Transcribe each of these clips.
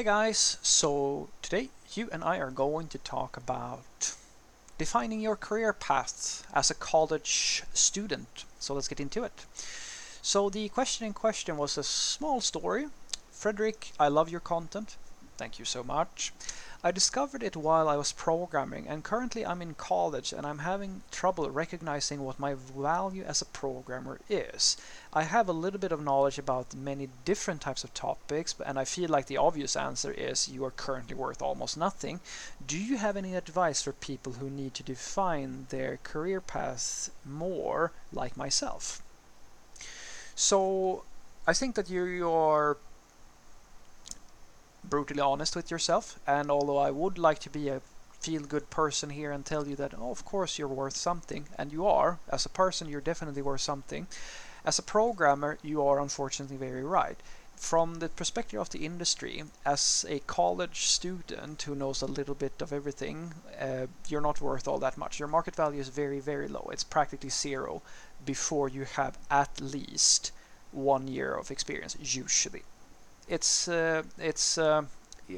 Hey guys, so today you and I are going to talk about defining your career path as a college student. So let's get into it. So the question in question was a small story. Frederick, I love your content. Thank you so much. I discovered it while I was programming and currently I'm in college and I'm having trouble recognizing what my value as a programmer is. I have a little bit of knowledge about many different types of topics and I feel like the obvious answer is you are currently worth almost nothing. Do you have any advice for people who need to define their career paths more like myself? So I think that you are brutally honest with yourself. And although I would like to be a feel good person here and tell you that, oh, of course you're worth something, and you are, as a person, you're definitely worth something. As a programmer, you are unfortunately very right. From the perspective of the industry, as a college student who knows a little bit of everything, uh, you're not worth all that much. Your market value is very, very low. It's practically zero before you have at least one year of experience, usually it's uh, it's uh,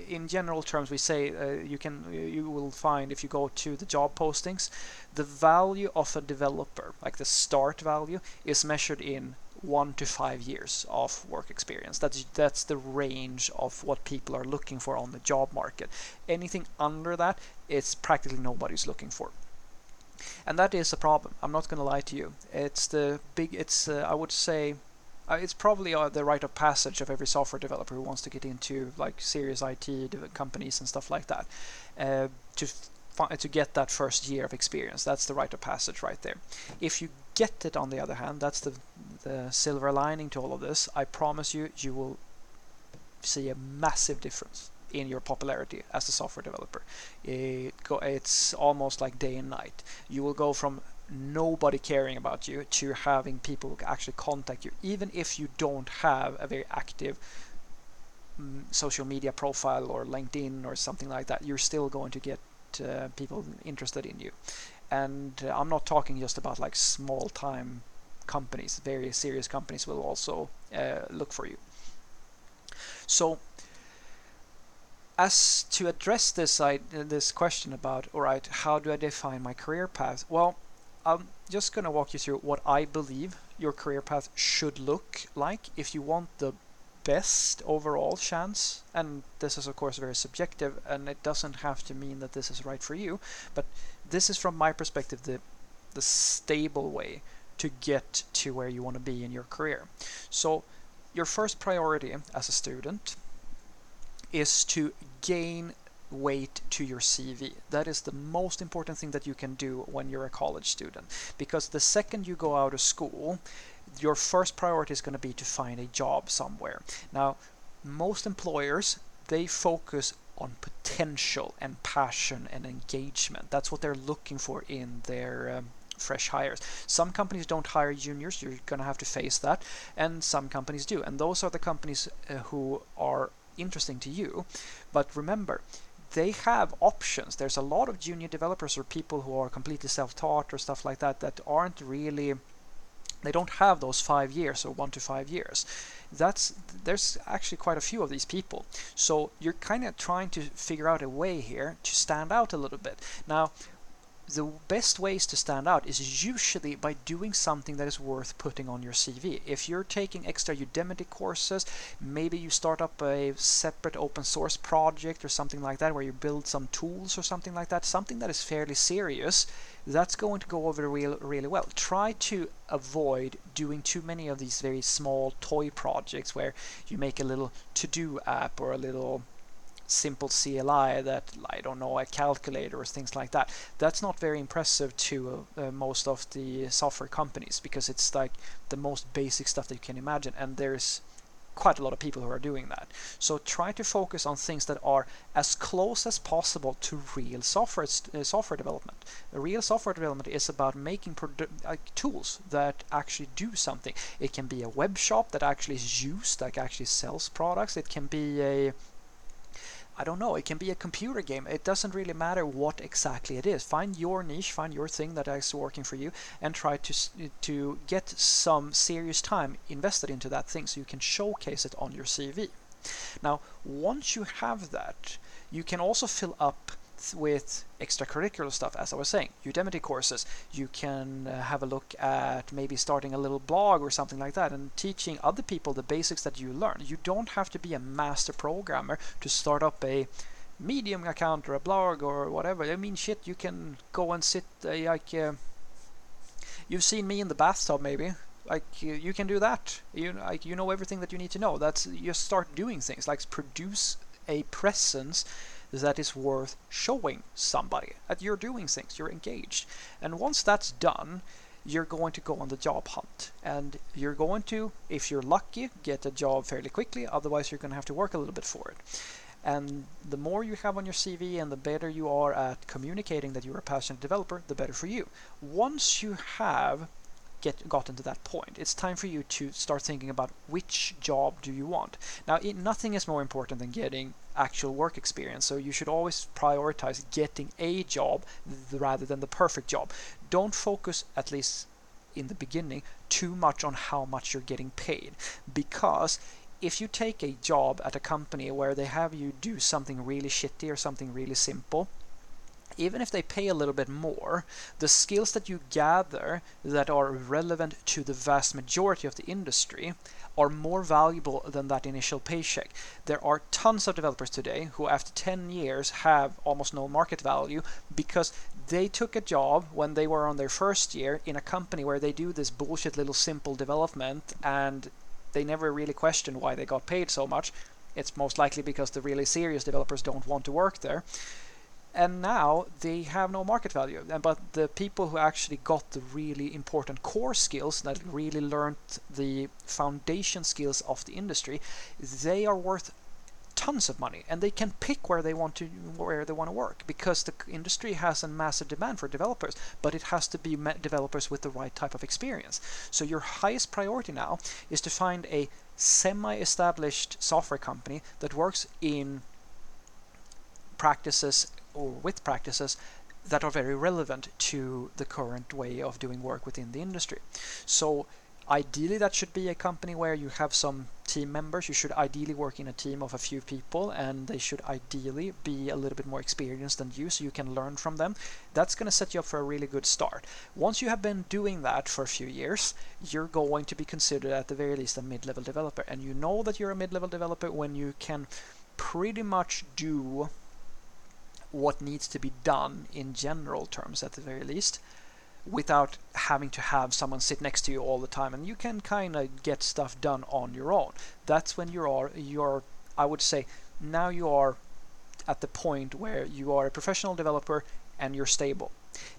in general terms we say uh, you can you will find if you go to the job postings the value of a developer like the start value is measured in one to five years of work experience. That's that's the range of what people are looking for on the job market. Anything under that it's practically nobody's looking for. And that is a problem. I'm not going to lie to you. It's the big it's uh, i would say uh, it's probably uh, the rite of passage of every software developer who wants to get into like serious IT companies and stuff like that uh, to to get that first year of experience. That's the rite of passage right there. If you get it, on the other hand, that's the the silver lining to all of this. I promise you, you will see a massive difference in your popularity as a software developer. It go, it's almost like day and night. You will go from nobody caring about you to having people actually contact you, even if you don't have a very active um, social media profile or LinkedIn or something like that, you're still going to get uh, people interested in you. And uh, I'm not talking just about like small time companies, very serious companies will also uh, look for you. So, as to address this I, this question about all right, how do I define my career path? Well, I'm just going to walk you through what I believe your career path should look like if you want the best overall chance. And this is, of course, very subjective, and it doesn't have to mean that this is right for you. But this is, from my perspective, the the stable way to get to where you want to be in your career. So, your first priority as a student is to gain weight to your CV. That is the most important thing that you can do when you're a college student. Because the second you go out of school, your first priority is going to be to find a job somewhere. Now, most employers, they focus on potential and passion and engagement. That's what they're looking for in their um, fresh hires. Some companies don't hire juniors, you're going to have to face that, and some companies do. And those are the companies uh, who are interesting to you. But remember, they have options. There's a lot of junior developers or people who are completely self-taught or stuff like that that aren't really they don't have those five years or one to five years. That's there's actually quite a few of these people. So you're kind of trying to figure out a way here to stand out a little bit. Now the best ways to stand out is usually by doing something that is worth putting on your CV. If you're taking extra Udemy courses, maybe you start up a separate open source project or something like that where you build some tools or something like that, something that is fairly serious, that's going to go over real, really well. Try to avoid doing too many of these very small toy projects where you make a little to-do app or a little simple CLI that I don't know a calculator or things like that. That's not very impressive to uh, most of the software companies because it's like the most basic stuff that you can imagine, and there's quite a lot of people who are doing that. So try to focus on things that are as close as possible to real software uh, software development. real software development is about making tools that actually do something. It can be a web shop that actually is used, that actually sells products. It can be a I don't know, it can be a computer game. It doesn't really matter what exactly it is. Find your niche, find your thing that is working for you, and try to to get some serious time invested into that thing so you can showcase it on your CV. Now, once you have that, you can also fill up with extracurricular stuff, as I was saying, Udemy courses. You can uh, have a look at maybe starting a little blog or something like that and teaching other people the basics that you learn. You don't have to be a master programmer to start up a Medium account or a blog or whatever. I mean, shit, you can go and sit uh, like. Uh, you've seen me in the bathtub, maybe like you, you, can do that you like you know everything that you need to know that's you start doing things like produce a presence that is worth showing somebody that you're doing things, you're engaged. And once that's done, you're going to go on the job hunt and you're going to, if you're lucky, get a job fairly quickly, otherwise, you're going to have to work a little bit for it. And the more you have on your CV and the better you are at communicating that you're a passionate developer, the better for you. Once you have get gotten to that point. It's time for you to start thinking about which job do you want. Now, it, nothing is more important than getting actual work experience, so you should always prioritize getting a job rather than the perfect job. Don't focus, at least in the beginning, too much on how much you're getting paid because if you take a job at a company where they have you do something really shitty or something really simple, even if they pay a little bit more, the skills that you gather that are relevant to the vast majority of the industry are more valuable than that initial paycheck. There are tons of developers today who, after 10 years, have almost no market value because they took a job when they were on their first year in a company where they do this bullshit little simple development and they never really questioned why they got paid so much. It's most likely because the really serious developers don't want to work there and now they have no market value. But the people who actually got the really important core skills that really learned the foundation skills of the industry, they are worth tons of money and they can pick where they want to where they want to work because the industry has a massive demand for developers but it has to be developers with the right type of experience so your highest priority now is to find a semi-established software company that works in practices or with practices that are very relevant to the current way of doing work within the industry. So ideally that should be a company where you have some team members. You should ideally work in a team of a few people and they should ideally be a little bit more experienced than you so you can learn from them. That's going to set you up for a really good start. Once you have been doing that for a few years, you're going to be considered at the very least a mid-level developer and you know that you're a mid-level developer when you can pretty much do what needs to be done in general terms at the very least without having to have someone sit next to you all the time. And you can kind of get stuff done on your own. That's when you are you're i would say now you are at the point where you are a professional developer and you're stable.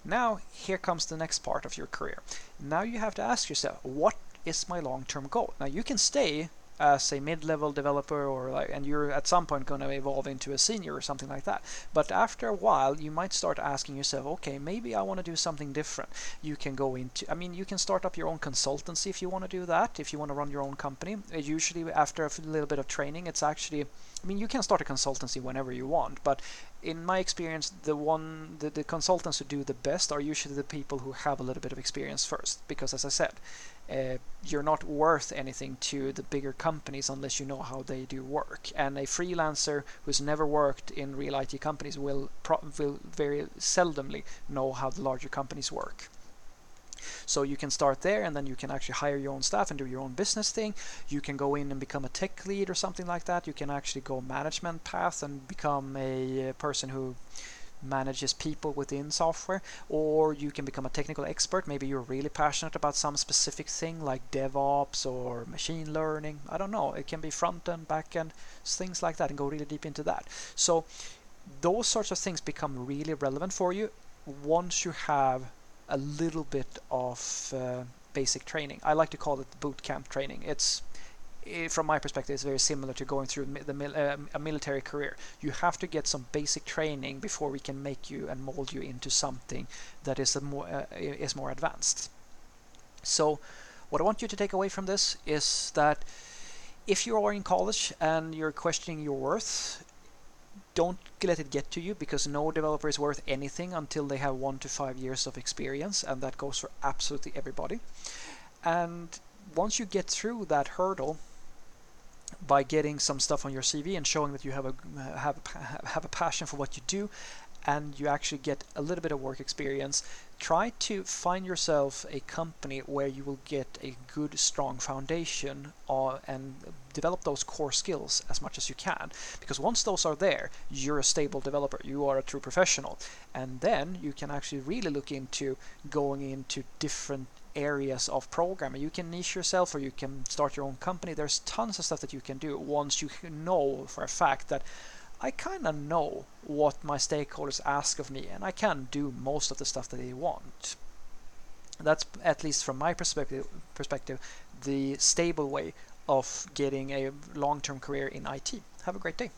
Now here comes the next part of your career. Now you have to ask yourself what is my long-term goal? Now you can stay as a mid-level developer or like and you're at some point going to evolve into a senior or something like that. But after a while you might start asking yourself okay maybe i want to do something different. You can go into i mean you can start up your own consultancy if you want to do that if you want to run your own company. Uh, usually after a little bit of training it's actually i mean you can start a consultancy whenever you want but in my experience the one the, the consultants who do the best are usually the people who have a little bit of experience first because as i said uh, you're not worth anything to the bigger companies unless you know how they do work. And a freelancer who's never worked in real IT companies will will very seldomly know how the larger companies work. So you can start there and then you can actually hire your own staff and do your own business thing. You can go in and become a tech lead or something like that. You can actually go management path and become a person who manages people within software, or you can become a technical expert. Maybe you're really passionate about some specific thing like DevOps or machine learning. I don't know. It can be front end, back end, things like that, and go really deep into that. So those sorts of things become really relevant for you once you have a little bit of uh, basic training. I like to call it boot camp training. It's from my perspective, it's very similar to going through the, uh, a military career. You have to get some basic training before we can make you and mold you into something that is more uh, is more advanced. So, what I want you to take away from this is that if you are in college and you're questioning your worth, don't let it get to you because no developer is worth anything until they have one to five years of experience, and that goes for absolutely everybody. And once you get through that hurdle, by getting some stuff on your CV and showing that you have a have have a passion for what you do and you actually get a little bit of work experience, try to find yourself a company where you will get a good, strong foundation uh, and develop those core skills as much as you can. Because once those are there, you're a stable developer, you are a true professional. And then you can actually really look into going into different areas of programming. You can niche yourself or you can start your own company. There's tons of stuff that you can do once you know for a fact that I kind of know what my stakeholders ask of me and I can do most of the stuff that they want. That's at least from my perspective perspective the stable way of getting a long-term career in IT. Have a great day.